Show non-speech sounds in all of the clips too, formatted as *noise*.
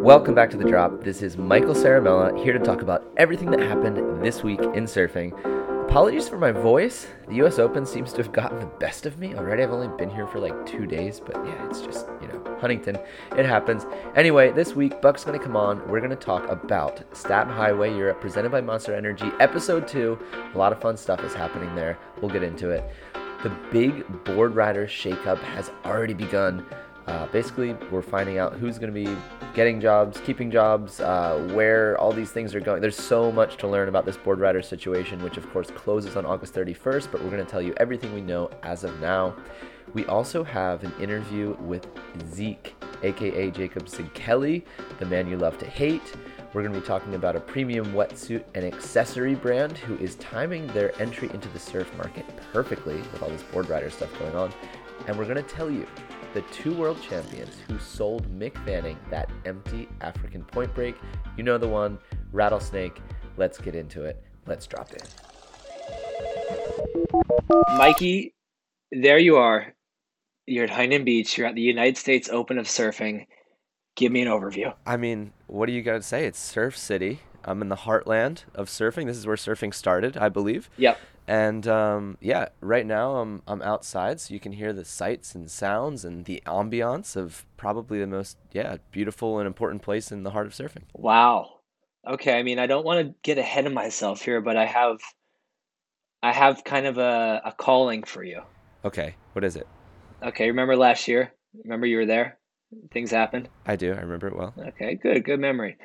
Welcome back to The Drop. This is Michael Ciaramella here to talk about everything that happened this week in surfing. Apologies for my voice. The US Open seems to have gotten the best of me already. I've only been here for like two days, but yeah, it's just, you know, Huntington. It happens. Anyway, this week, Buck's going to come on. We're going to talk about Stab Highway Europe presented by Monster Energy, episode two. A lot of fun stuff is happening there. We'll get into it. The big board rider shakeup has already begun. Uh, basically, we're finding out who's going to be getting jobs, keeping jobs, uh, where all these things are going. There's so much to learn about this board rider situation, which of course closes on August 31st, but we're going to tell you everything we know as of now. We also have an interview with Zeke, aka Jacob Kelly, the man you love to hate. We're going to be talking about a premium wetsuit and accessory brand who is timing their entry into the surf market perfectly with all this board rider stuff going on. And we're going to tell you the two world champions who sold Mick Fanning that empty African point break. You know the one, Rattlesnake. Let's get into it. Let's drop in. Mikey, there you are. You're at Huntington Beach. You're at the United States Open of Surfing. Give me an overview. I mean, what do you got to say? It's Surf City. I'm in the heartland of surfing. This is where surfing started, I believe. Yep. And um, yeah, right now I'm I'm outside, so you can hear the sights and sounds and the ambiance of probably the most yeah beautiful and important place in the heart of surfing. Wow. Okay. I mean, I don't want to get ahead of myself here, but I have I have kind of a, a calling for you. Okay. What is it? Okay. Remember last year? Remember you were there? Things happened. I do. I remember it well. Okay. Good. Good memory.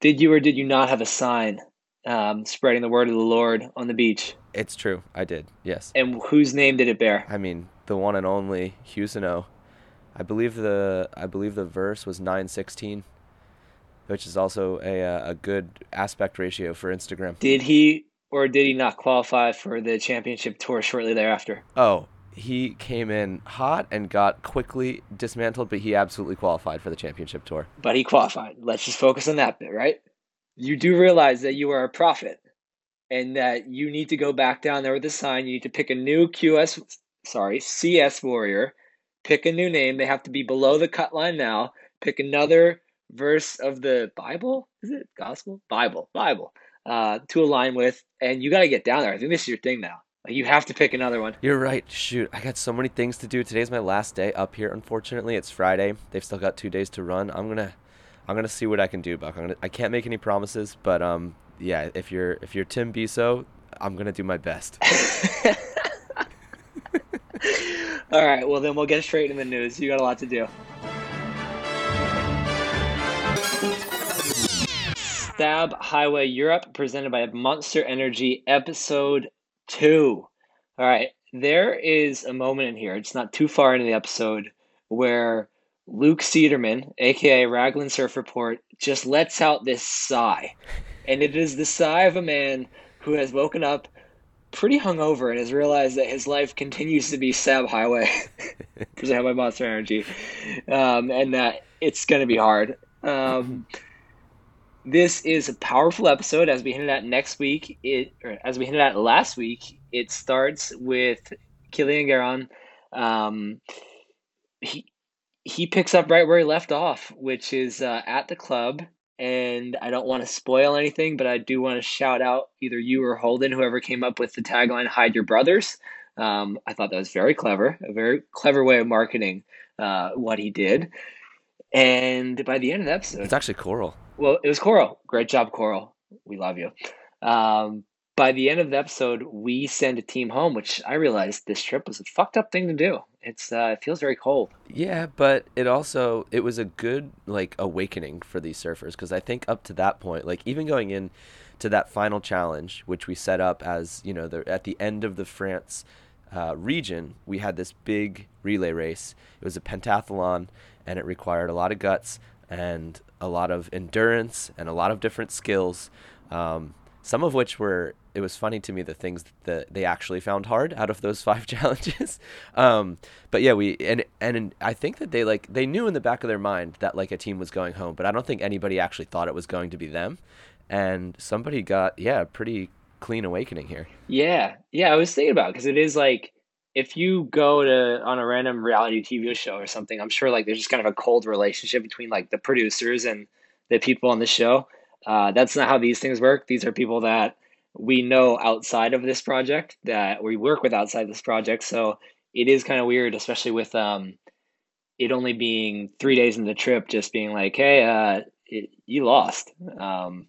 Did you or did you not have a sign um, spreading the word of the Lord on the beach. It's true. I did. Yes. And whose name did it bear? I mean, the one and only Husano. I believe the I believe the verse was nine sixteen, which is also a uh, a good aspect ratio for Instagram. Did he or did he not qualify for the championship tour shortly thereafter? Oh, he came in hot and got quickly dismantled, but he absolutely qualified for the championship tour. But he qualified. Let's just focus on that bit, right? You do realize that you are a prophet and that you need to go back down there with a sign. You need to pick a new QS, sorry, CS warrior, pick a new name. They have to be below the cut line now. Pick another verse of the Bible. Is it gospel? Bible, Bible, uh, to align with. And you got to get down there. I think this is your thing now. You have to pick another one. You're right. Shoot, I got so many things to do. Today's my last day up here. Unfortunately, it's Friday. They've still got two days to run. I'm gonna I'm gonna see what I can do, Buck. I'm gonna, I can't make any promises, but um, yeah, if you're if you're Tim Biso, I'm gonna do my best. *laughs* All right, well then we'll get straight in the news. You got a lot to do. Stab Highway Europe, presented by Monster Energy, episode two. All right, there is a moment in here. It's not too far into the episode where Luke Cederman, aka Raglan Surf Report, just lets out this sigh. And it is the sigh of a man who has woken up pretty hungover and has realized that his life continues to be Stab Highway, *laughs* presented by Monster Energy, um, and that it's going to be hard. Um, this is a powerful episode, as we hinted at next week. It, as we hinted at last week, it starts with Kilian Garland. Um, he he picks up right where he left off, which is uh, at the club. And I don't want to spoil anything, but I do want to shout out either you or Holden, whoever came up with the tagline "Hide Your Brothers." Um, I thought that was very clever, a very clever way of marketing uh, what he did. And by the end of the episode, it's actually Coral. Well, it was Coral. Great job, Coral. We love you. Um, by the end of the episode, we send a team home, which I realized this trip was a fucked up thing to do. It's uh, it feels very cold. Yeah, but it also it was a good like awakening for these surfers because I think up to that point, like even going in to that final challenge, which we set up as you know the, at the end of the France uh, region, we had this big relay race. It was a pentathlon, and it required a lot of guts and a lot of endurance and a lot of different skills. Um, some of which were it was funny to me the things that they actually found hard out of those *laughs* five challenges um, but yeah we and and i think that they like they knew in the back of their mind that like a team was going home but i don't think anybody actually thought it was going to be them and somebody got yeah pretty clean awakening here yeah yeah i was thinking about because it, it is like if you go to on a random reality TV show or something, I'm sure like there's just kind of a cold relationship between like the producers and the people on the show. Uh, that's not how these things work. These are people that we know outside of this project that we work with outside this project. So it is kind of weird, especially with um, it only being three days in the trip, just being like, hey, uh, it, you lost. Um,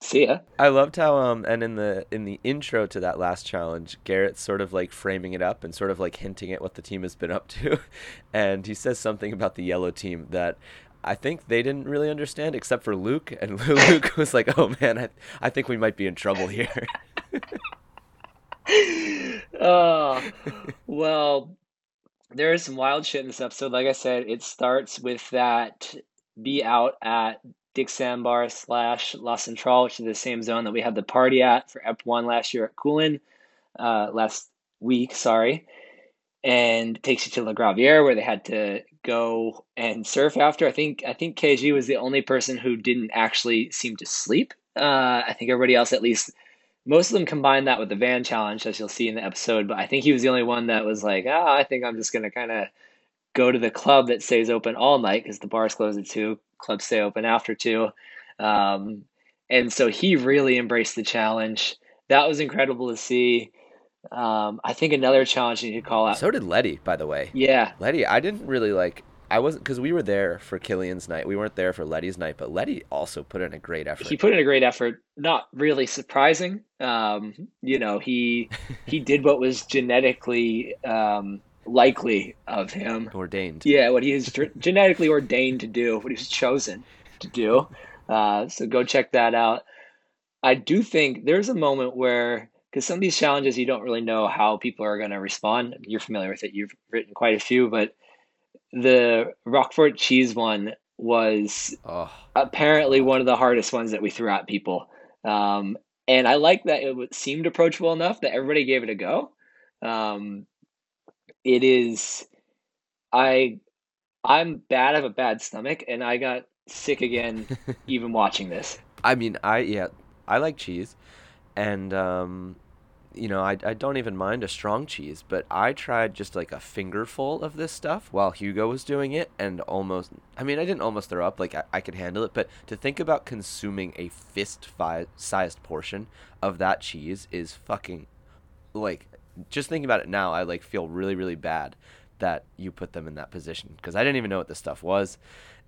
see ya. I loved how um and in the in the intro to that last challenge, Garrett's sort of like framing it up and sort of like hinting at what the team has been up to, *laughs* and he says something about the yellow team that I think they didn't really understand except for Luke, and *laughs* Luke was like, "Oh man, I I think we might be in trouble here." *laughs* oh, well, there is some wild shit in this episode. Like I said, it starts with that be out at Dick Sandbar slash La Central, which is the same zone that we had the party at for Ep1 last year at Coolin, uh, last week, sorry. And takes you to La Gravière where they had to go and surf after. I think I think KG was the only person who didn't actually seem to sleep. Uh, I think everybody else, at least most of them, combined that with the van challenge, as you'll see in the episode. But I think he was the only one that was like, ah, I think I'm just gonna kind of go to the club that stays open all night because the bars close at two, clubs stay open after two. Um, and so he really embraced the challenge. That was incredible to see. Um, I think another challenge you could call out. So did Letty, by the way. Yeah, Letty. I didn't really like. I wasn't because we were there for Killian's night. We weren't there for Letty's night, but Letty also put in a great effort. He put in a great effort. Not really surprising. Um, you know, he he *laughs* did what was genetically um, likely of him. Ordained. Yeah, what he is genetically ordained to do, what he was chosen to do. Uh, so go check that out. I do think there's a moment where, because some of these challenges you don't really know how people are going to respond. You're familiar with it. You've written quite a few, but the Roquefort cheese one was oh. apparently one of the hardest ones that we threw at people. Um, and I like that it seemed approachable enough that everybody gave it a go. Um, it is I I'm bad. I have a bad stomach, and I got sick again *laughs* even watching this. I mean, I yeah, I like cheese, and um, you know, I I don't even mind a strong cheese, but I tried just like a fingerful of this stuff while Hugo was doing it, and almost. I mean, I didn't almost throw up. Like I, I could handle it, but to think about consuming a fist fi- sized portion of that cheese is fucking like just thinking about it now, I like feel really really bad that you put them in that position because I didn't even know what this stuff was.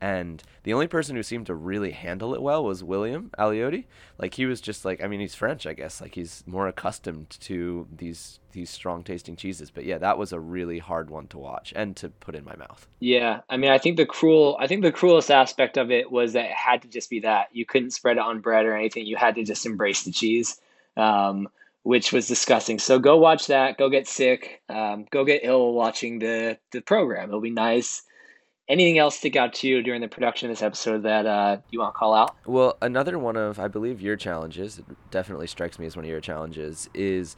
And the only person who seemed to really handle it well was William Aliotti. Like he was just like I mean he's French, I guess. Like he's more accustomed to these these strong tasting cheeses. But yeah, that was a really hard one to watch and to put in my mouth. Yeah. I mean I think the cruel I think the cruelest aspect of it was that it had to just be that. You couldn't spread it on bread or anything. You had to just embrace the cheese. Um, which was disgusting. So go watch that. Go get sick. Um, go get ill watching the the program. It'll be nice. Anything else stick out to you during the production of this episode that uh, you want to call out? Well, another one of I believe your challenges it definitely strikes me as one of your challenges is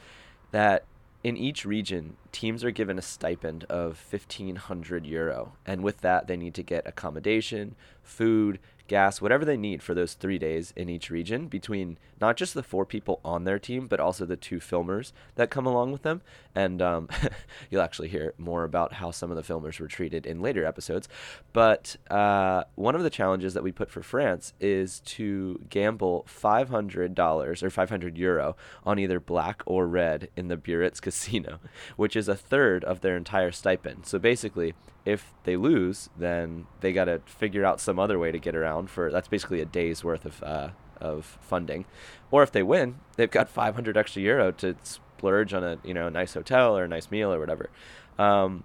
that in each region, teams are given a stipend of 1500 euro. And with that, they need to get accommodation, food, gas, whatever they need for those three days in each region between not just the four people on their team, but also the two filmers that come along with them. And um, *laughs* you'll actually hear more about how some of the filmers were treated in later episodes. But uh, one of the challenges that we put for France is to gamble $500 or 500 euro on either black or red in the Biarritz casino, *laughs* which is a third of their entire stipend. So basically, if they lose, then they got to figure out some other way to get around for that's basically a day's worth of uh, of funding. Or if they win, they've got *laughs* 500 extra euro to splurge on a you know a nice hotel or a nice meal or whatever. Um,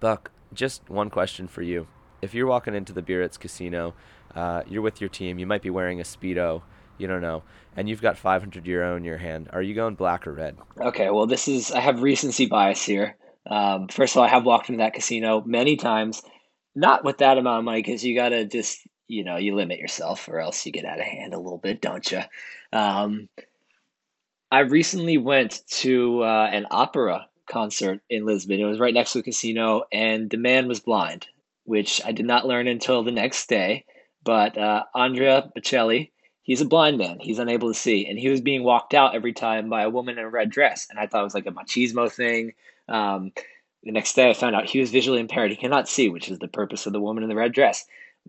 Buck, just one question for you: If you're walking into the Biarritz casino, uh, you're with your team, you might be wearing a speedo. You don't know, and you've got 500 euro in your hand. Are you going black or red? Okay, well, this is I have recency bias here. Um, first of all, I have walked into that casino many times, not with that amount of money because you got to just, you know, you limit yourself or else you get out of hand a little bit, don't you? Um, I recently went to uh, an opera concert in Lisbon. It was right next to a casino, and the man was blind, which I did not learn until the next day. But uh, Andrea Bocelli, he's a blind man. He's unable to see, and he was being walked out every time by a woman in a red dress. And I thought it was like a machismo thing Um, the next day, I found out he was visually impaired. He cannot see, which is the purpose of the woman in the red dress.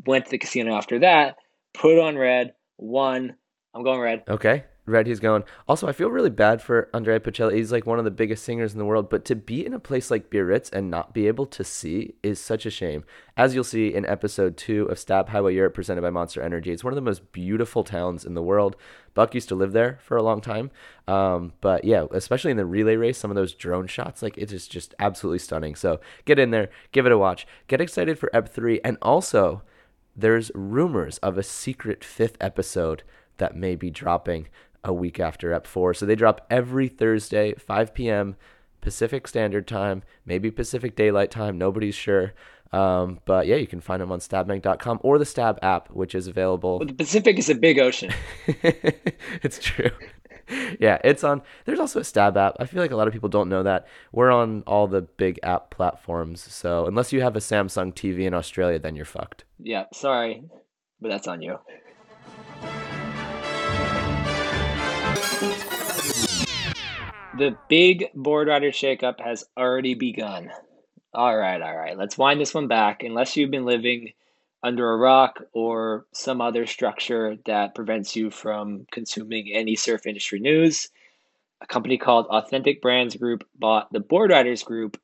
Went to the casino after that, put on red, won. I'm going red. Okay. Red, he's going. Also, I feel really bad for Andrea Bocelli. He's like one of the biggest singers in the world, but to be in a place like Biarritz and not be able to see is such a shame. As you'll see in episode two of Stab Highway Europe, presented by Monster Energy, it's one of the most beautiful towns in the world. Buck used to live there for a long time, um, but yeah, especially in the relay race, some of those drone shots, like it is just absolutely stunning. So get in there, give it a watch, get excited for Ep three, and also there's rumors of a secret fifth episode that may be dropping a week after Ep 4. So they drop every Thursday, 5 p.m. Pacific Standard Time, maybe Pacific Daylight Time. Nobody's sure. Um, but yeah, you can find them on stabmag.com or the Stab app, which is available. But the Pacific is a big ocean. *laughs* it's true. yeah, it's on. There's also a Stab app. I feel like a lot of people don't know that. We're on all the big app platforms. So unless you have a Samsung TV in Australia, then you're fucked. Yeah, sorry, but that's on you. The big board rider shakeup has already begun. All right, all right. Let's wind this one back. Unless you've been living under a rock or some other structure that prevents you from consuming any surf industry news, a company called Authentic Brands Group bought the Boardriders Group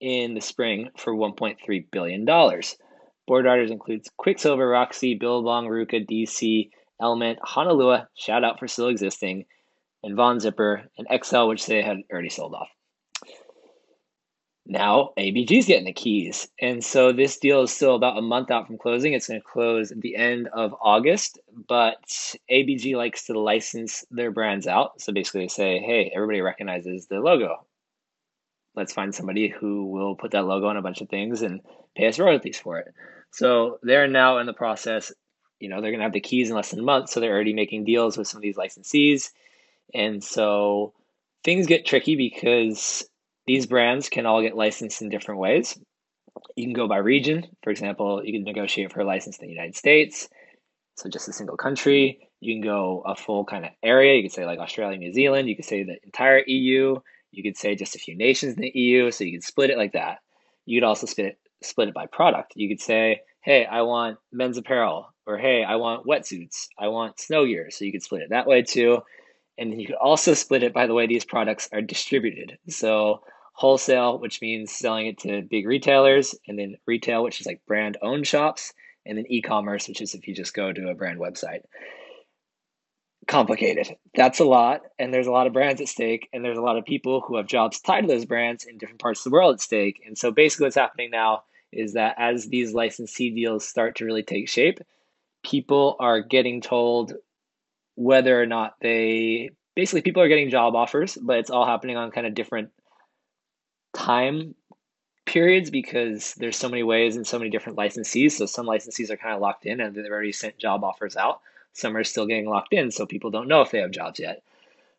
in the spring for $1.3 billion. Boardriders includes Quiksilver, Roxy, Billabong, RVCA, DC, Element, Honolua, shout out for still existing, and VonZipper, and Xcel, which they had already sold off. Now ABG's getting the keys. And so this deal is still about a month out from closing. It's going to close at the end of August, but ABG likes to license their brands out. So basically they say, hey, everybody recognizes the logo. Let's find somebody who will put that logo on a bunch of things and pay us royalties for it. So they're now in the process, you know, they're going to have the keys in less than a month. So they're already making deals with some of these licensees and so things get tricky because these brands can all get licensed in different ways. You can go by region. For example, you can negotiate for a license in the United States, so just a single country. You can go a full kind of area. You could say like Australia, New Zealand. You could say the entire EU. You could say just a few nations in the EU. So you could split it like that. You could also split it, split it by product. You could say, hey, I want men's apparel, or hey, I want wetsuits. I want snow gear. So you could split it that way too. And you could also split it by the way these products are distributed. So wholesale, which means selling it to big retailers, and then retail, which is like brand owned shops, and then e commerce, which is if you just go to a brand website. Complicated. That's a lot. And there's a lot of brands at stake, and there's a lot of people who have jobs tied to those brands in different parts of the world at stake. And so basically, what's happening now is that as these licensee deals start to really take shape, people are getting told whether or not they basically people are getting job offers, but it's all happening on kind of different time periods because there's so many ways and so many different licensees. So some licensees are kind of locked in and they've already sent job offers out. Some are still getting locked in, so people don't know if they have jobs yet.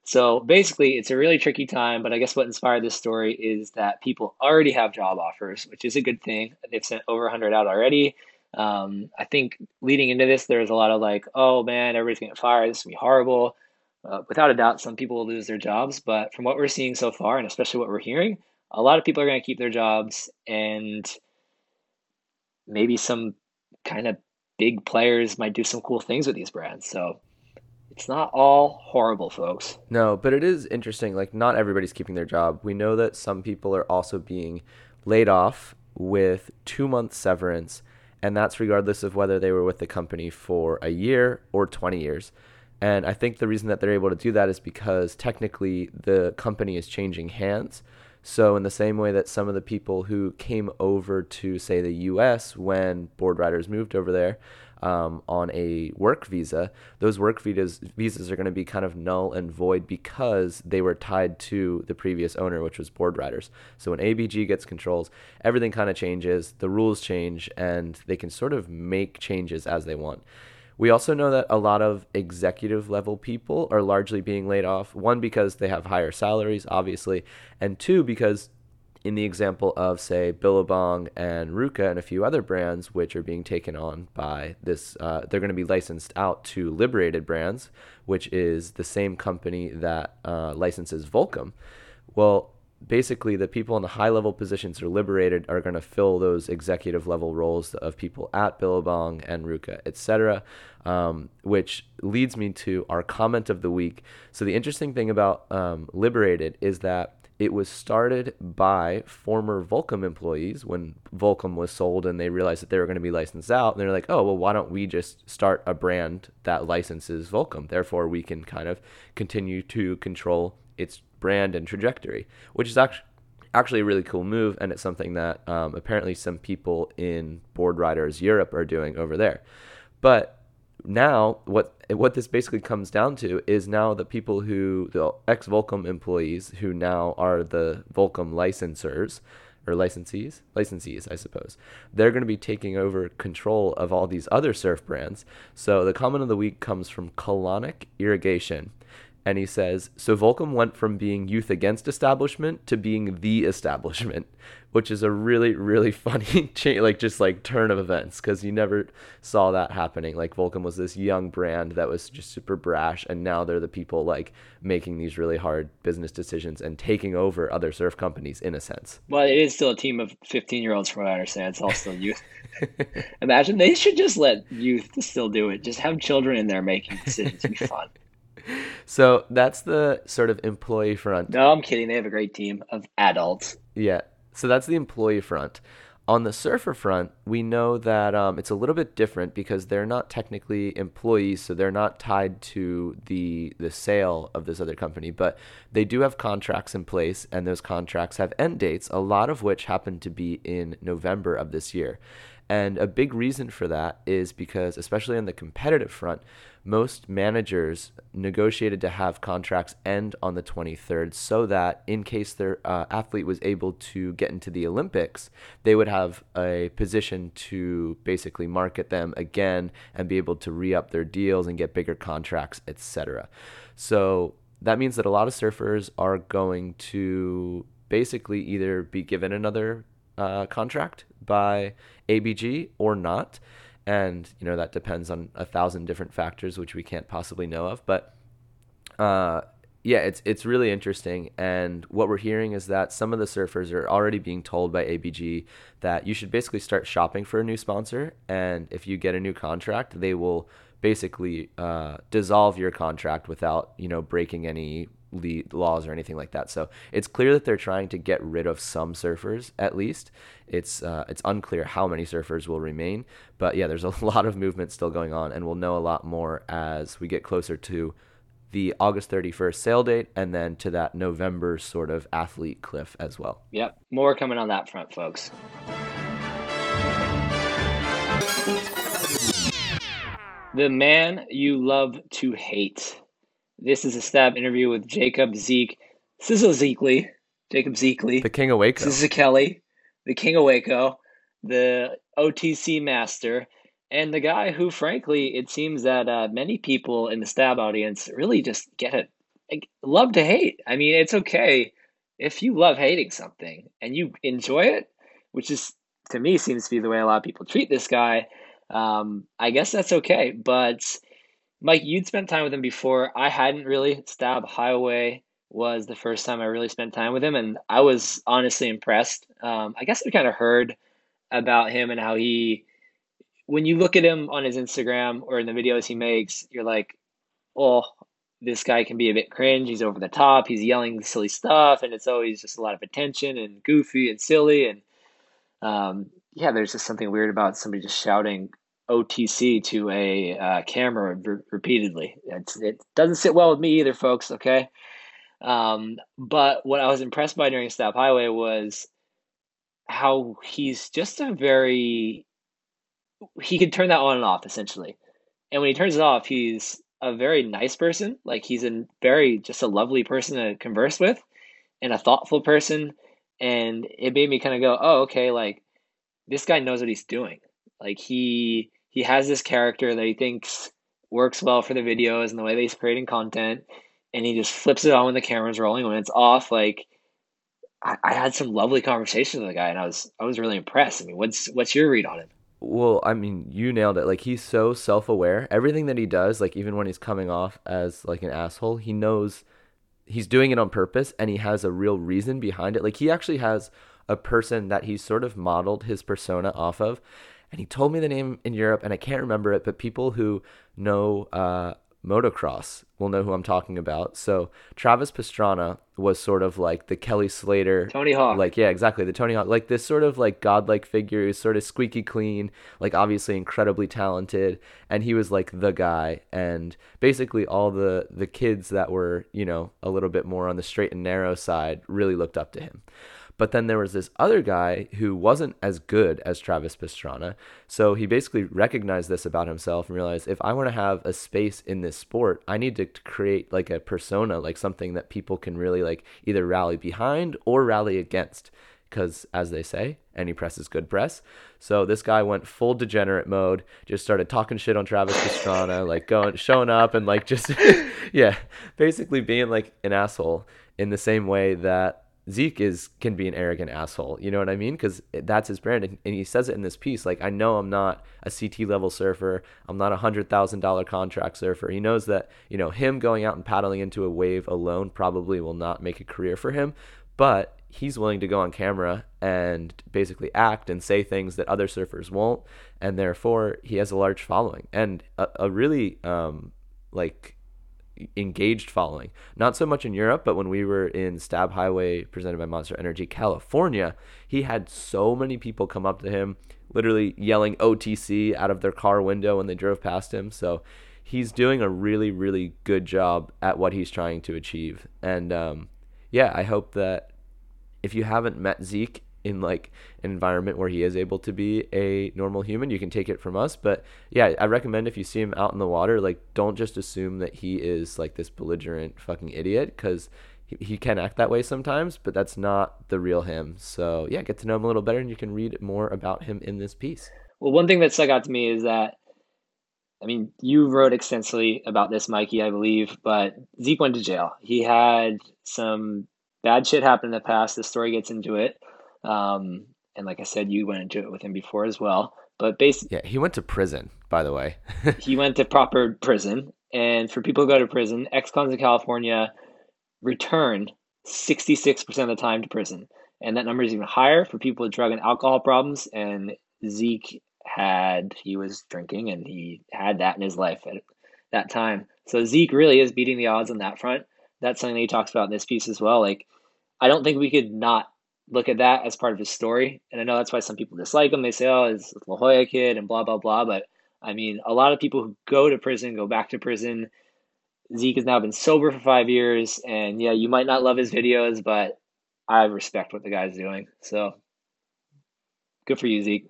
So basically, it's a really tricky time. But I guess what inspired this story is that people already have job offers, which is a good thing. They've sent over 100 out already. Um, I think leading into this, there was a lot of like, oh man, everybody's getting fired. This to be horrible. Uh, without a doubt, some people will lose their jobs. But from what we're seeing so far, and especially what we're hearing, a lot of people are going to keep their jobs. And maybe some kind of big players might do some cool things with these brands. So it's not all horrible, folks. No, but it is interesting. Like, not everybody's keeping their job. We know that some people are also being laid off with two month severance and that's regardless of whether they were with the company for a year or 20 years. And I think the reason that they're able to do that is because technically the company is changing hands. So, in the same way that some of the people who came over to, say, the US when board riders moved over there, um, on a work visa, those work visas visas are going to be kind of null and void because they were tied to the previous owner, which was board riders. So when ABG gets controls, everything kind of changes, the rules change, and they can sort of make changes as they want. We also know that a lot of executive level people are largely being laid off. One, because they have higher salaries, obviously, and two, because in the example of, say, Billabong and RVCA and a few other brands, which are being taken on by this, uh, they're going to be licensed out to Liberated Brands, which is the same company that uh, licenses Volcom. Well, basically the people in the high level positions are liberated are going to fill those executive level roles of people at Billabong and RVCA, etc. Um, which leads me to our comment of the week. So the interesting thing about um, Liberated is that it was started by former Volcom employees when Volcom was sold and they realized that they were going to be licensed out. And they're like, oh, well, why don't we just start a brand that licenses Volcom? Therefore, we can kind of continue to control its brand and trajectory, which is actually actually a really cool move, and it's something that um, apparently some people in board riders Europe are doing over there. But now, what what this basically comes down to is now the people who the ex Volcom employees who now are the Volcom licensors or licensees, licensees, I suppose. They're going to be taking over control of all these other surf brands. So the comment of the week comes from Colonic Irrigation and he says, So Volcom went from being youth against establishment to being the establishment, which is a really, really *laughs* funny change, like just like turn of events, because you never saw that happening. Like Volcom was this young brand that was just super brash, and now they're the people like making these really hard business decisions and taking over other surf companies in a sense. Well, it is still a team of 15 year olds, from what I understand. It's all still youth. *laughs* Imagine they should just let youth still do it. Just have children in there making decisions. It'd be fun *laughs* so that's the sort of employee front. No, I'm kidding. They have a great team of adults. Yeah. So that's the employee front. On the surfer front, we know that um, it's a little bit different because they're not technically employees, so they're not tied to the the sale of this other company, but they do have contracts in place, and those contracts have end dates, a lot of which happen to be in November of this year. And a big reason for that is because, especially on the competitive front, most managers negotiated to have contracts end on the 23rd so that in case their uh, athlete was able to get into the Olympics, they would have a position to basically market them again and be able to re up their deals and get bigger contracts, etc. So that means that a lot of surfers are going to basically either be given another uh, contract by ABG or not. And, you know, that depends on a thousand different factors, which we can't possibly know of. But, uh, yeah, it's it's really interesting, and what we're hearing is that some of the surfers are already being told by ABG that you should basically start shopping for a new sponsor, and if you get a new contract, they will basically uh, dissolve your contract without you know breaking any laws or anything like that. So it's clear that they're trying to get rid of some surfers at least. It's uh, it's unclear how many surfers will remain, but yeah, there's a *laughs* lot of movement still going on, and we'll know a lot more as we get closer to the August 31st sale date and then to that November sort of athlete cliff as well. Yep, more coming on that front, folks. The man you love to hate. This is a stab interview with Jacob Zeke. Sizzle Zeekly. Jacob Zeekly. The King of Waco. Sizzle Kelly. The King of Waco. The OTC Master. And the guy who, frankly, it seems that uh, many people in the stab audience really just get it. Like, love to hate. I mean, it's okay if you love hating something and you enjoy it, which is to me seems to be the way a lot of people treat this guy. Um, I guess that's okay. But Mike, you'd spent time with him before. I hadn't really. Stab Highway was the first time I really spent time with him, and I was honestly impressed. Um, I guess I kind of heard about him and how he, when you look at him on his Instagram or in the videos he makes, you're like, oh, this guy can be a bit cringe. He's over the top. He's yelling silly stuff, and it's always just a lot of attention and goofy and silly. And um, yeah, there's just something weird about somebody just shouting OTC to a uh, camera re- repeatedly. It's, it doesn't sit well with me either, folks. Okay. Um, but what I was impressed by during Stab Highway was how he's just a very he can turn that on and off essentially. And when he turns it off, he's a very nice person. Like he's a very just a lovely person to converse with and a thoughtful person. And it made me kind of go, oh, okay, like this guy knows what he's doing. Like he he has this character that he thinks works well for the videos and the way that he's creating content, and he just flips it on when the camera's rolling. When it's off, like I, I had some lovely conversations with the guy, and I was I was really impressed. I mean, what's what's your read on him? Well, I mean, you nailed it. Like he's so self-aware. Everything that he does, like even when he's coming off as like an asshole, he knows he's doing it on purpose and he has a real reason behind it. Like he actually has a person that he's sort of modeled his persona off of. And he told me the name in Europe and I can't remember it, but people who know uh, motocross will know who I'm talking about. So Travis Pastrana was sort of like the Kelly Slater, Tony Hawk. like yeah, exactly the Tony Hawk, like this sort of like godlike figure who's sort of squeaky clean, like obviously incredibly talented, and he was like the guy. And basically all the the kids that were you know a little bit more on the straight and narrow side really looked up to him. But then there was this other guy who wasn't as good as Travis Pastrana. So he basically recognized this about himself and realized if I want to have a space in this sport, I need to create like a persona, like something that people can really like either rally behind or rally against. Because as they say, any press is good press. So this guy went full degenerate mode, just started talking shit on Travis Pastrana, like going, showing up and like just, *laughs* yeah, basically being like an asshole in the same way that Zeke is can be an arrogant asshole. You know what I mean? Because that's his brand, and, and, he says it in this piece. Like I know I'm not a CT level surfer. I'm not a hundred thousand dollar contract surfer. He knows that you know him going out and paddling into a wave alone probably will not make a career for him, but he's willing to go on camera and basically act and say things that other surfers won't, and therefore he has a large following and a, a really um, like engaged following. Not so much in Europe, but when we were in Stab Highway presented by Monster Energy California, he had so many people come up to him, literally yelling OTC out of their car window when they drove past him. So he's doing a really, really good job at what he's trying to achieve. And um, yeah, I hope that if you haven't met Zeke in like an environment where he is able to be a normal human you can take it from us but yeah i recommend if you see him out in the water like don't just assume that he is like this belligerent fucking idiot because he, he can act that way sometimes but that's not the real him so yeah get to know him a little better and you can read more about him in this piece well one thing that stuck out to me is that I mean, you wrote extensively about this, Mikey, I believe, but Zeke went to jail. He had some bad shit happen in the past. The story gets into it. Um, and like I said, you went into it with him before as well. But basically, yeah, he went to prison, by the way. *laughs* he went to proper prison. And for people who go to prison, ex cons in California return 66% of the time to prison. And that number is even higher for people with drug and alcohol problems. And Zeke had, he was drinking and he had that in his life at that time. So Zeke really is beating the odds on that front. That's something that he talks about in this piece as well. Like, I don't think we could not look at that as part of his story. And I know that's why some people dislike him. They say, oh, it's La Jolla kid and blah, blah, blah. But I mean, a lot of people who go to prison go back to prison. Zeke has now been sober for five years. And yeah, you might not love his videos, but I respect what the guy's doing. So good for you, Zeke.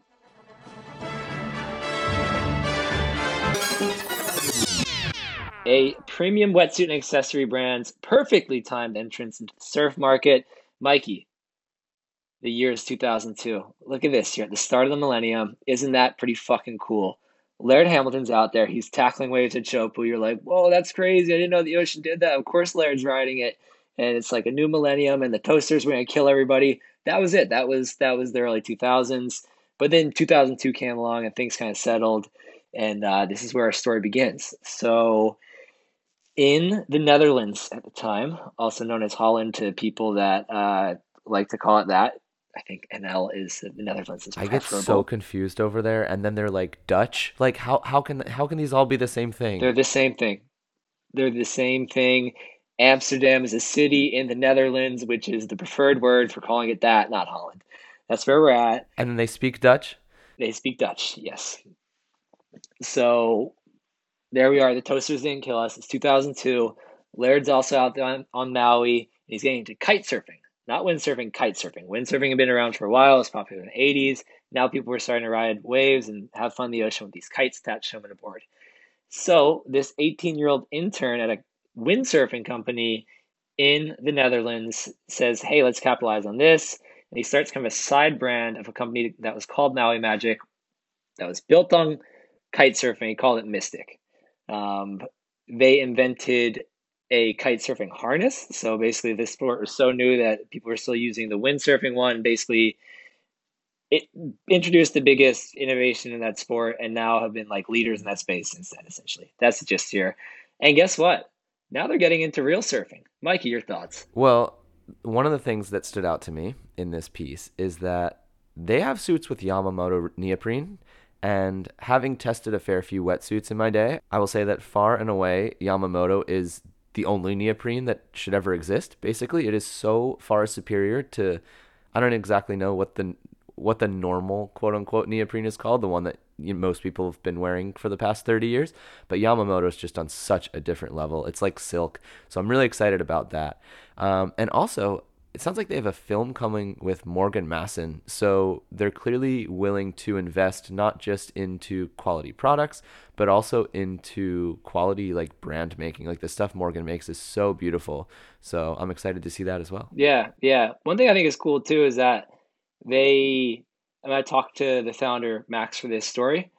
A premium wetsuit and accessory brand's perfectly timed entrance into the surf market. Mikey, the year is 2002. Look at this. You're at the start of the millennium. Isn't that pretty fucking cool? Laird Hamilton's out there. He's tackling waves at Chopu. You're like, whoa, that's crazy. I didn't know the ocean did that. Of course, Laird's riding it. And it's like a new millennium, and the toasters were gonna kill everybody. That was it. That was that was the early 2000s. But then 2002 came along, and things kind of settled. And uh, this is where our story begins. So, in the Netherlands at the time, also known as Holland to people that uh, like to call it that, I think NL is the Netherlands is I get so confused over there, and then they're like Dutch. Like how how can how can these all be the same thing? They're the same thing. They're the same thing. Amsterdam is a city in the Netherlands, which is the preferred word for calling it that, not Holland. That's where we're at. And then they speak Dutch. They speak Dutch, yes. So there we are. The toasters didn't kill us. It's 2002. Laird's also out on, on Maui. He's getting into kite surfing not windsurfing, kite surfing. Windsurfing had been around for a while. It's popular in the 80s. Now people were starting to ride waves and have fun in the ocean with these kites attached to them and a board. So this 18 year old intern at a windsurfing company in the Netherlands says, "Hey, let's capitalize on this." And he starts kind of a side brand of a company that was called Maui Magic, that was built on kite surfing. He called it Mystic. Um, they invented a kite surfing harness. So basically, this sport was so new that people were still using the windsurfing one. Basically, it introduced the biggest innovation in that sport, and now have been like leaders in that space since then. Essentially, that's the gist here. And guess what? now they're getting into real surfing. Mikey, your thoughts? Well, one of the things that stood out to me in this piece is that they have suits with Yamamoto neoprene. And having tested a fair few wetsuits in my day, I will say that far and away, Yamamoto is the only neoprene that should ever exist. Basically, it is so far superior to I don't exactly know what the what the normal quote unquote neoprene is called, the one that you know, most people have been wearing for the past 30 years. But Yamamoto is just on such a different level. It's like silk. So I'm really excited about that. Um, and also, it sounds like they have a film coming with Morgan Maassen. So they're clearly willing to invest not just into quality products, but also into quality like brand making. Like the stuff Morgan makes is so beautiful. So I'm excited to see that as well. Yeah, yeah. One thing I think is cool too is that they and I talked to the founder Max for this story,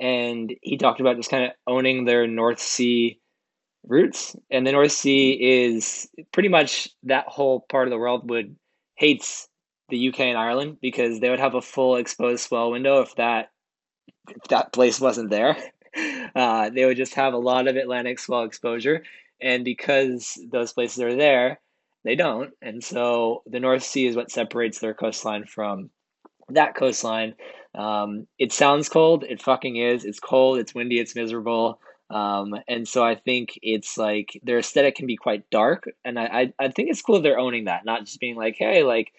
and he talked about just kind of owning their North Sea roots. And the North Sea is pretty much that whole part of the world would hates the UK and Ireland because they would have a full exposed swell window if that if that place wasn't there. *laughs* Uh, they would just have a lot of Atlantic swell exposure, and because those places are there, they don't. And so the North Sea is what separates their coastline from that coastline. Um, it sounds cold. It fucking is. It's cold. It's windy. It's miserable. Um, and so I think it's like their aesthetic can be quite dark, and I, I, I think it's cool they're owning that, not just being like, hey, like,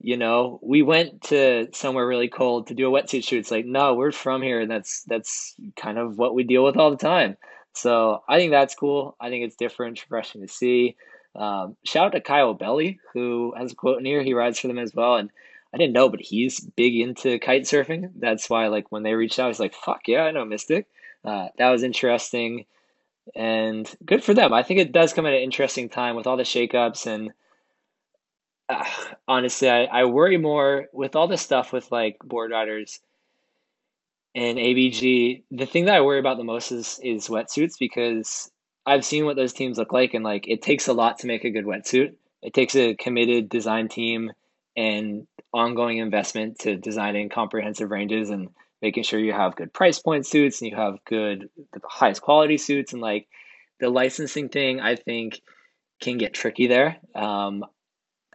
you know, we went to somewhere really cold to do a wetsuit shoot. It's like, no, we're from here, and that's that's kind of what we deal with all the time. So I think that's cool. I think it's different, refreshing to see. Um, shout out to Kyle Belly, who has a quote in here. He rides for them as well, and I didn't know, but he's big into kite surfing. That's why, like, when they reached out, I was like, fuck yeah, I know Mystic. Uh, that was interesting and good for them. I think it does come at an interesting time with all the shakeups and uh, honestly, I, I worry more with all this stuff with like board riders and ABG. The thing that I worry about the most is is wetsuits because I've seen what those teams look like and like it takes a lot to make a good wetsuit. It takes a committed design team and ongoing investment to designing comprehensive ranges and making sure you have good price point suits and you have good the highest quality suits and like the licensing thing i think can get tricky there um,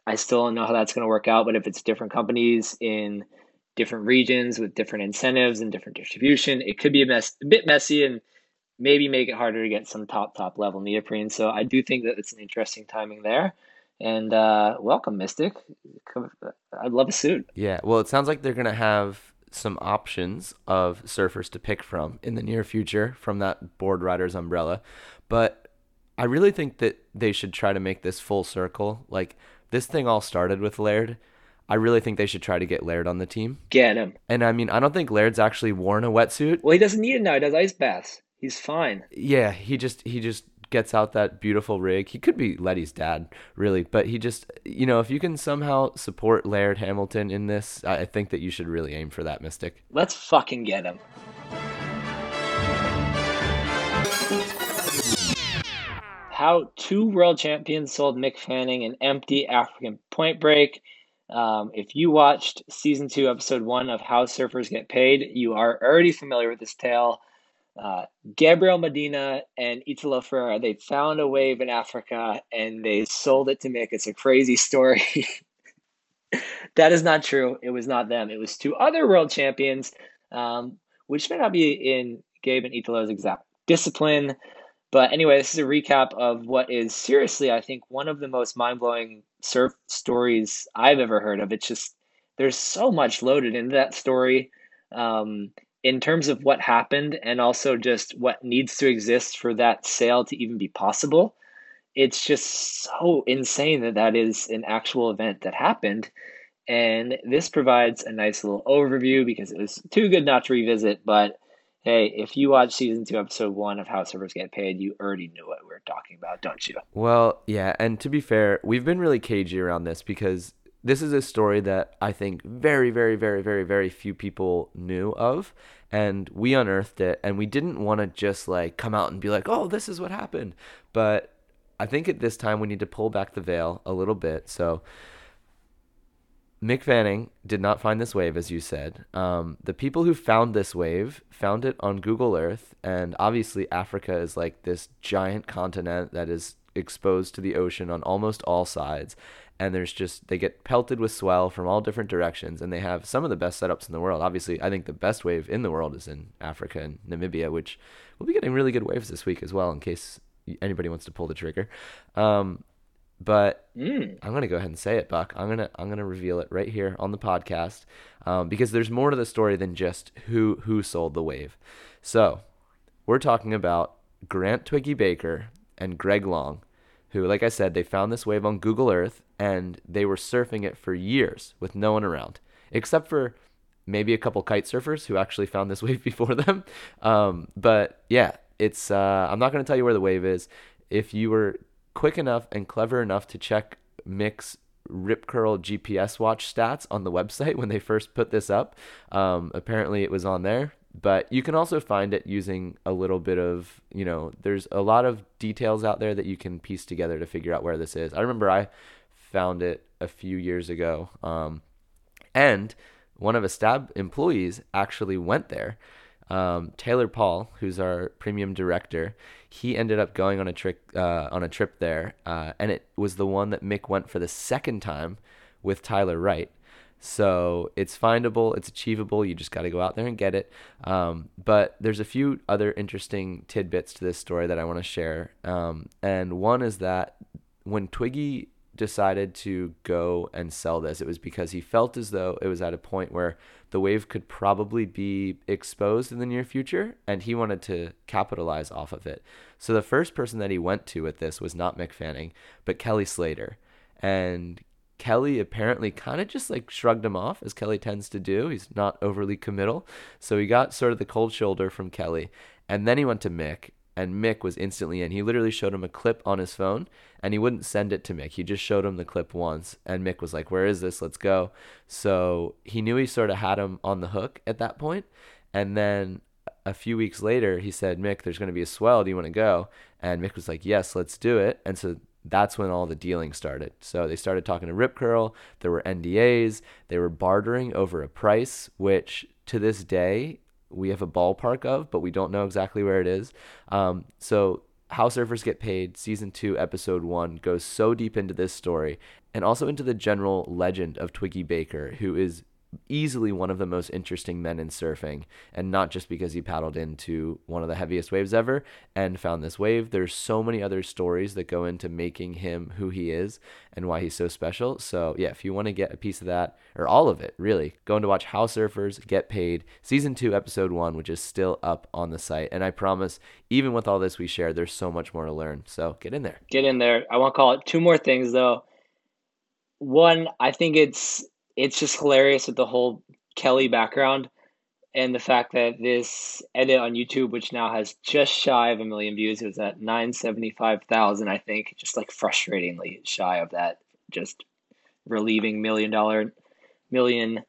i still don't know how that's going to work out but if it's different companies in different regions with different incentives and different distribution it could be a, mess, a bit messy and maybe make it harder to get some top top level neoprene so i do think that it's an interesting timing there and uh, welcome, Mystic. I'd love a suit. Yeah, well, it sounds like they're gonna have some options of surfers to pick from in the near future from that board riders umbrella, but I really think that they should try to make this full circle. Like this thing all started with Laird. I really think they should try to get Laird on the team. Get him. And I mean, I don't think Laird's actually worn a wetsuit. Well, he doesn't need it now. He does ice baths. He's fine. Yeah, he just he just gets out that beautiful rig. He could be Letty's dad, really, but he just, you know, if you can somehow support Laird Hamilton in this, I think that you should really aim for that Mystic. Let's fucking get him. How two world champions sold Mick Fanning an empty African point break. Um, if you watched season two, episode one of How Surfers Get Paid, you are already familiar with this tale. Uh, Gabriel Medina and Italo Ferreira, they found a wave in Africa and they sold it to Mick. It's a crazy story. *laughs* that is not true. It was not them. It was two other world champions, um, which may not be in Gabe and Italo's exact discipline. But anyway, this is a recap of what is seriously, I think, one of the most mind blowing surf stories I've ever heard of. It's just, there's so much loaded into that story. Um, in terms of what happened and also just what needs to exist for that sale to even be possible, it's just so insane that that is an actual event that happened. And this provides a nice little overview because it was too good not to revisit. But hey, if you watch season two, episode one of How Surfers Get Paid, you already knew what we were talking about, don't you? Well, yeah. And to be fair, we've been really cagey around this because this is a story that I think very, very, very, very, very few people knew of. And we unearthed it, and we didn't want to just like come out and be like, oh, this is what happened. But I think at this time we need to pull back the veil a little bit. So Mick Fanning did not find this wave, as you said. Um, the people who found this wave found it on Google Earth, and obviously Africa is like this giant continent that is exposed to the ocean on almost all sides. And there's just they get pelted with swell from all different directions, and they have some of the best setups in the world. Obviously, I think the best wave in the world is in Africa and Namibia, which we'll be getting really good waves this week as well, in case anybody wants to pull the trigger. Um, but Mm. I'm gonna go ahead and say it, Buck. I'm gonna I'm gonna reveal it right here on the podcast um, because there's more to the story than just who who sold the wave. So we're talking about Grant Twiggy Baker and Greg Long, who, like I said, they found this wave on Google Earth and they were surfing it for years with no one around, except for maybe a couple kite surfers who actually found this *laughs* wave before them. Um, but yeah, it's uh, I'm not gonna tell you where the wave is. If you were quick enough and clever enough to check Mick's Rip Curl GPS watch stats on the website *laughs* when they first put this up. Um, apparently, it was on there, but you can also find it using a little bit of, you know, there's a lot of details out there that you can piece together to figure out where this is. I remember I found it a few years ago, um, and one of a stab employees actually went there um, Taylor Paul, who's our premium director, he ended up going on a trip uh, on a trip there, uh, and it was the one that Mick went for the second time with Tyler Wright. So it's findable, it's achievable. You just got to go out there and get it. Um, but there's a few other interesting tidbits to this story that I want to share. Um, and one is that when Twiggy decided to go and sell this, it was because he felt as though it was at a point where the wave could probably be exposed in the near future and he wanted to capitalize off of it. So the first person that he went to with this was not Mick Fanning, but Kelly Slater. And Kelly apparently kind of just like shrugged him off, as Kelly tends to do. He's not overly committal. So he got sort of the cold shoulder from Kelly. And then he went to Mick, and Mick was instantly in. He literally showed him a clip on his phone, and he wouldn't send it to Mick. He just showed him the clip once, and Mick was like, "Where is this? Let's go." So he knew he sort of had him on the hook at that point. And then a few weeks later, he said, "Mick, there's going to be a swell. Do you want to go?" And Mick was like, "Yes, let's do it." And so that's when all the dealing started. So they started talking to Rip Curl. There were NDAs. They were bartering over a price, which to this day we have a ballpark of, but we don't know exactly where it is. Um, so how surfers get paid season 2 episode 1 goes so deep into this story and also into the general legend of twiggy baker who is easily one of the most interesting men in surfing and not just because he paddled into one of the heaviest waves ever and found this wave. There's so many other stories that go into making him who he is and why he's so special. So yeah if you want to get a piece of that or all of it really going to watch how surfers get paid season 2 episode 1 which is still up on the site. And i promise even with all this we share there's so much more to learn. So get in there. Get in there. I want to call it two more things though. One, I think it's it's just hilarious with the whole Kelly background and the fact that this edit on YouTube, which now has just shy of a million views, it was at 975,000, I think, just like frustratingly shy of that, just relieving million dollar, million,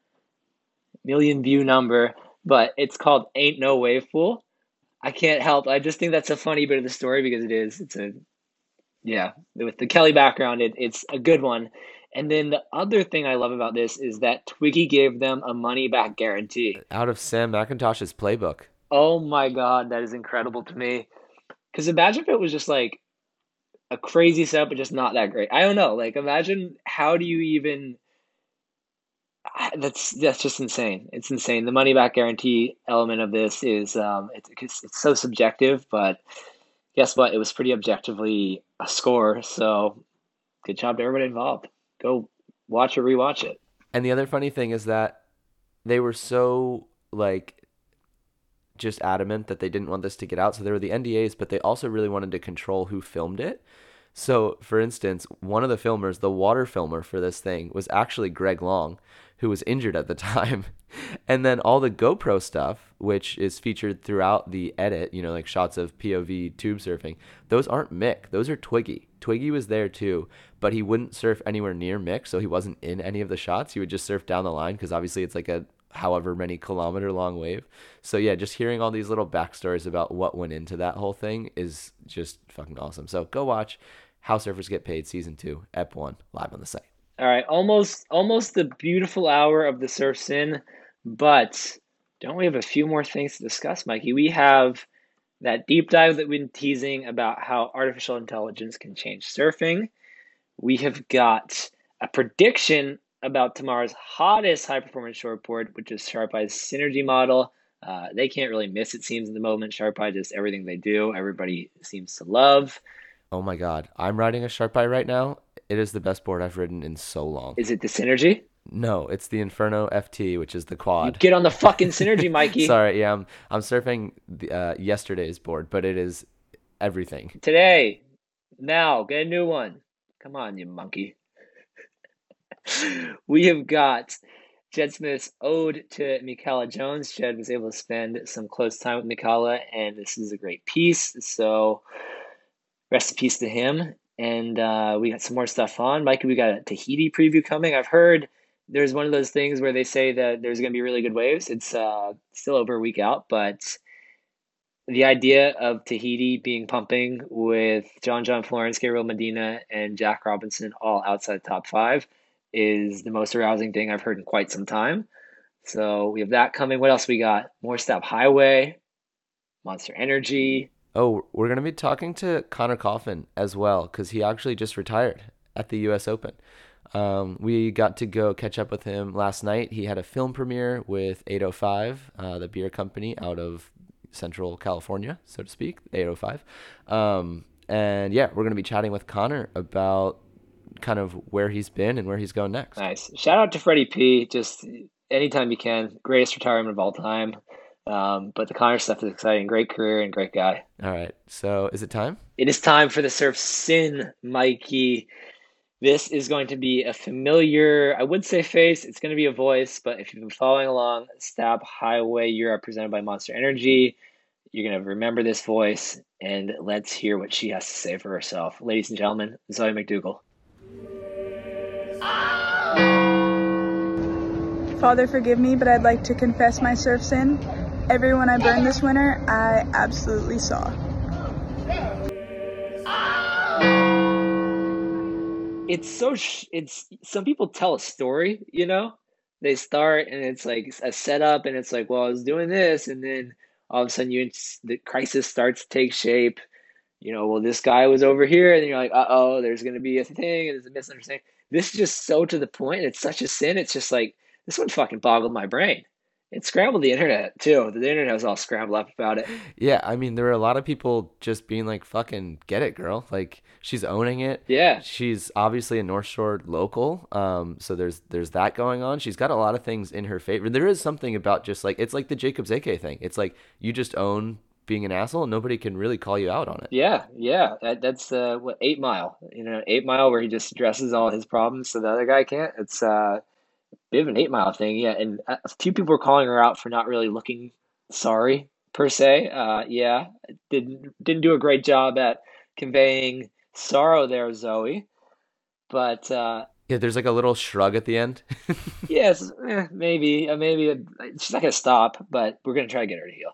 million view number. But it's called Ain't No Wave Pool. I can't help. I just think that's a funny bit of the story because it is. It's a, yeah, with the Kelly background, it, it's a good one. And then the other thing I love about this is that Twiggy gave them a money back guarantee. out of sam mcintosh's playbook Oh my God, that is incredible to me. Because imagine if it was just like a crazy setup, but just not that great. I don't know. Like, imagine how do you even. That's that's just insane. It's insane. The money back guarantee element of this is um, it's it's it's so subjective, but guess what? It was pretty objectively a score. So good job to everybody involved. Go watch or rewatch it. And the other funny thing is that they were so like just adamant that they didn't want this to get out. So there were the NDAs, but they also really wanted to control who filmed it. So, for instance, one of the filmers, the water filmer for this thing, was actually Greg Long, who was injured at the *laughs* time. *laughs* And then all the GoPro stuff, which is featured throughout the edit, you know, like shots of POV tube surfing, those aren't Mick. Those are Twiggy. Twiggy was there too, but he wouldn't surf anywhere near Mick, so he wasn't in any of the shots. He would just surf down the line because obviously it's like a however many kilometer long wave. So yeah, just hearing all these little backstories about what went into that whole thing is just fucking awesome. So go watch How Surfers Get Paid season two, Ep one, live on the site. All right, almost almost the beautiful hour of the surf sin, but don't we have a few more things to discuss, Mikey? We have that deep dive that we've been teasing about how artificial intelligence can change surfing. We have got a prediction about tomorrow's hottest high performance shortboard, which is Sharp-Eye's Synergy model. Uh, they can't really miss, it seems, in the moment. Sharp-Eye just everything they do, everybody seems to love. Oh my God, I'm riding a Sharp-Eye right now. It is the best board I've ridden in so long. Is it the Synergy? No, it's the Inferno FT, which is the quad. Get on the fucking Synergy, *laughs* Mikey. Sorry, yeah, I'm I'm surfing the, uh, yesterday's board, but it is everything. Today, now, get a new one. Come on, you monkey. *laughs* we have got Jed Smith's Ode to Mikala Jones. Jed was able to spend some close time with Mikala, and this is a great piece. So, rest in peace to him. And uh, we got some more stuff on. Mikey, we got a Tahiti preview coming. I've heard there's one of those things where they say that there's going to be really good waves. It's uh, still over a week out, but the idea of Tahiti being pumping with John John Florence, Gabriel Medina, and Jack Robinson all outside top five is the most arousing thing I've heard in quite some time. So we have that coming. What else we got? More Stab Highway, Monster Energy. Oh, we're going to be talking to Conner Coffin as well because he actually just retired at the U.S. Open. Um, we got to go catch up with him last night. He had a film premiere with 805, uh, the beer company out of Central California, so to speak, 805. Um, and yeah, we're going to be chatting with Conner about kind of where he's been and where he's going next. Nice. Shout out to Freddie P. Just anytime you can. Greatest retirement of all time. Um, but the Conner stuff is exciting. Great career and great guy. All right. So is it time? It is time for the surf sin, Mikey. This is going to be a familiar, I would say face, it's going to be a voice, but if you've been following along, Stab Highway Europe presented by Monster Energy, you're going to remember this voice, and let's hear what she has to say for herself. Ladies and gentlemen, Zoe McDougall. Father, forgive me, but I'd like to confess my surf sin. Everyone I burned this winter, I absolutely saw. It's so sh- it's some people tell a story you know? They start and it's like a setup and it's like well i was doing this and then all of a sudden you the crisis starts to take shape. You know well this guy was over here and you're like uh-oh there's going to be a thing and there's a misunderstanding. This is just so to the point. It's such a sin. It's just like this one fucking boggled my brain it scrambled the internet too. The internet was all scrambled up about it. Yeah, I mean, there were a lot of people just being like, "Fucking get it, girl!" Like she's owning it. Yeah, she's obviously a North Shore local. Um, so there's there's that going on. She's got a lot of things in her favor. There is something about just like it's like the Jacob Szekely thing. It's like you just own being an asshole, and nobody can really call you out on it. Yeah, yeah, that, that's uh, what Eight Mile. You know, Eight Mile where he just addresses all his problems, so the other guy can't. It's uh bit of an eight mile thing, yeah. And a few people were calling her out for not really looking sorry per se. Uh, yeah, didn't didn't do a great job at conveying sorrow there, Zoe. But uh, yeah, there's like a little shrug at the end. *laughs* yes, eh, maybe, uh, maybe uh, she's not gonna stop, but we're gonna try to get her to heal.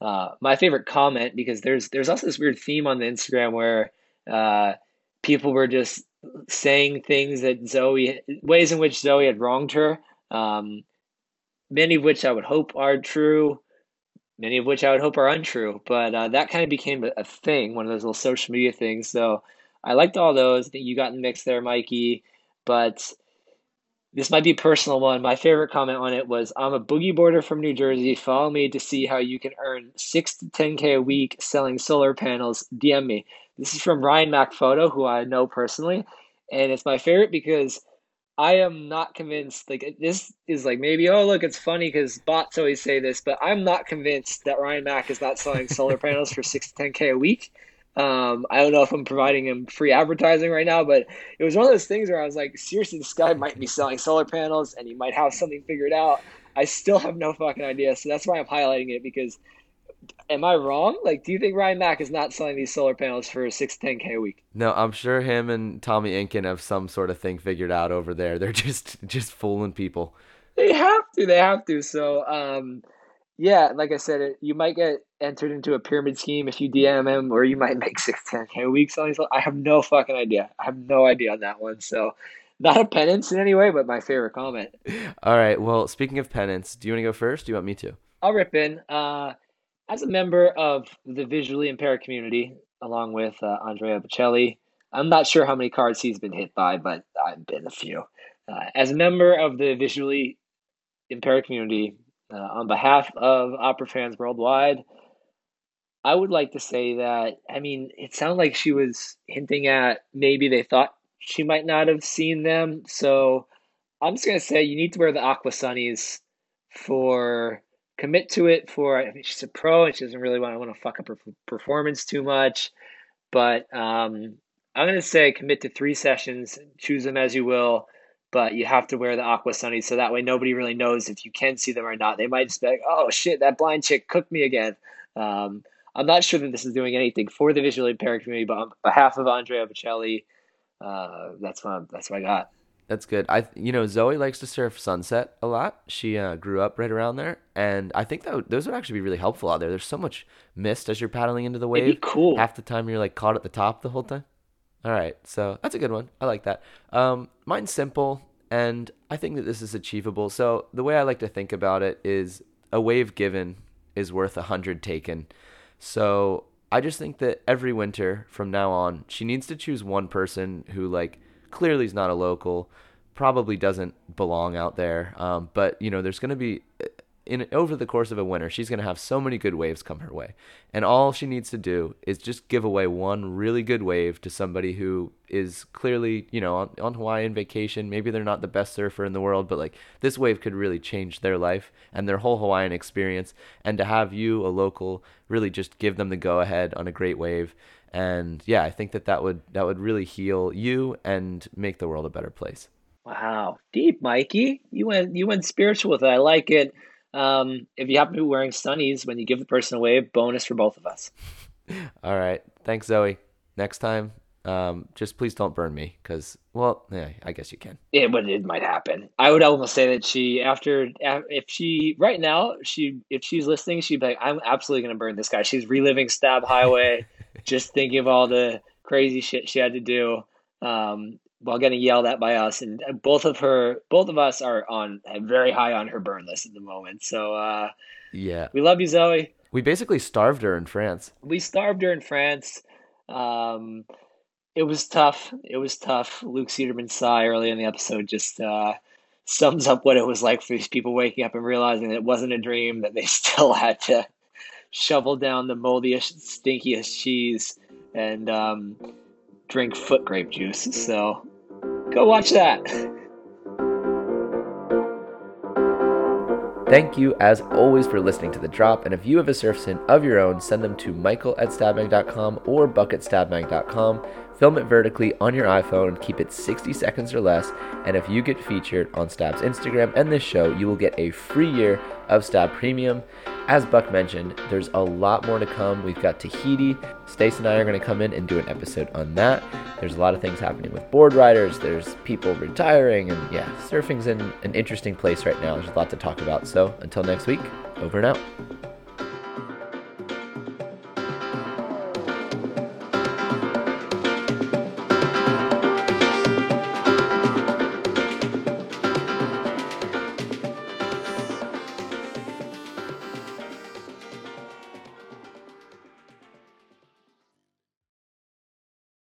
Uh, my favorite comment because there's there's also this weird theme on the Instagram where uh, people were just saying things that Zoe, ways in which Zoe had wronged her, um, many of which I would hope are true, many of which I would hope are untrue. But uh, that kind of became a, a, thing, one of those little social media things. So I liked all those. I think you got in the mix there, Mikey. But this might be a personal one. My favorite comment on it was I'm a boogie boarder from New Jersey. Follow me to see how you can earn 6 to 10K a week selling solar panels. DM me. This is from Ryan MacPhoto, who I know personally, and it's my favorite because I am not convinced. Like this is like maybe oh look it's funny because bots always say this, but I'm not convinced that Ryan Mac is not selling solar *laughs* panels for six to ten k a week. Um, I don't know if I'm providing him free advertising right now, but it was one of those things where I was like, seriously, this guy might be selling solar panels and he might have something figured out. I still have no fucking idea, so that's why I'm highlighting it because am I wrong? Like, do you think Ryan Mack is not selling these solar panels for six ten k a week? No, I'm sure him and Tommy Inkin have some sort of thing figured out over there. They're *laughs* just just fooling people. They have to. They have to. So, um, yeah, like I said, it, you might get entered into a pyramid scheme if you DM him, or you might make six ten k a week selling. I have no fucking idea. I have no idea on that one. So. Not a penance in any way, but my favorite comment. *laughs* All right. Well, speaking of penance, do you want to go first? Do you want me to? I'll rip in. Uh, as a member of the visually impaired community, along with uh, Andrea Bocelli, I'm not sure how many cards he's been hit by, but I've been a few. Uh, as a member of the visually impaired community, uh, on behalf of opera fans worldwide, I would like to say that, I mean, it sounded like she was hinting at maybe they thought she might not have seen them. So I'm just going to say you need to wear the Aqua Sunnies for commit to it for I mean, she's a pro and she doesn't really want to want to fuck up her performance too much. But um, I'm going to say commit to three sessions, choose them as you will, but you have to wear the Aqua Sunnies so that way nobody really knows if you can see them or not. They might just be like, oh shit, that blind chick cooked me again. Um, I'm not sure that this is doing anything for the visually impaired community, but on behalf of Andrea Bocelli, uh, that's what that's what I got. That's good. I you know Zoe likes to surf Sunset a lot. She uh, grew up right around there, and I think that those would actually be really helpful out there. There's so much mist as you're paddling into the wave. Cool. Half the time you're like caught at the top the whole time. All right, so that's a good one. I like that. Um, mine's simple, and I think that this is achievable. So the way I like to think about it is a wave given is worth a hundred taken. So I just think that every winter from now on, she needs to choose one person who like clearly is not a local, probably doesn't belong out there. Um, but you know, there's going to be in over the course of a winter, she's going to have so many good waves come her way. And all she needs to do is just give away one really good wave to somebody who is clearly, you know, on, on Hawaiian vacation. Maybe they're not the best surfer in the world, but like this wave could really change their life and their whole Hawaiian experience. And to have you, a local, really just give them the go ahead on a great wave. And yeah, I think that that would that would really heal you and make the world a better place. Wow, deep, Mikey. You went you went spiritual with it. I like it. Um, if you happen to be wearing sunnies when you give the person away, bonus for both of us. *laughs* All right. Thanks, Zoe. Next time, um, just please don't burn me because, well, yeah, I guess you can. It would. It might happen. I would almost say that she, after, if she, right now, she, if she's listening, she'd be like, I'm absolutely going to burn this guy. She's reliving Stab Highway, *laughs* just thinking of all the crazy shit she had to do. Um, while getting yelled at by us. And both of her both of us are on very high on her burn list at the moment. So uh, yeah. we love you zoe. We basically starved her in france. We starved her in france. Um, it was tough. It was tough. Luke cederman sigh early in the episode just uh, sums up what it was like for these people waking up and realizing that it wasn't a dream that they *laughs* still had to shovel down the moldiest stinkiest cheese. And um, drink foot grape juice mm-hmm. so Go watch that. *laughs* Thank you, as always, for listening to The Drop. And if you have a surf sin of your own, send them to michael at stabmag.com or buck at stabmag.com. Film it vertically on your iPhone, keep it 60 seconds or less, and if you get featured on Stab's Instagram and this show, you will get a free year of Stab Premium. As Buck mentioned, there's a lot more to come. We've got Tahiti. Stace and I are going to come in and do an episode on that. There's a lot of things happening with Boardriders. There's people retiring, and yeah, surfing's in an interesting place right now. There's a lot to talk about. So until next week, over and out.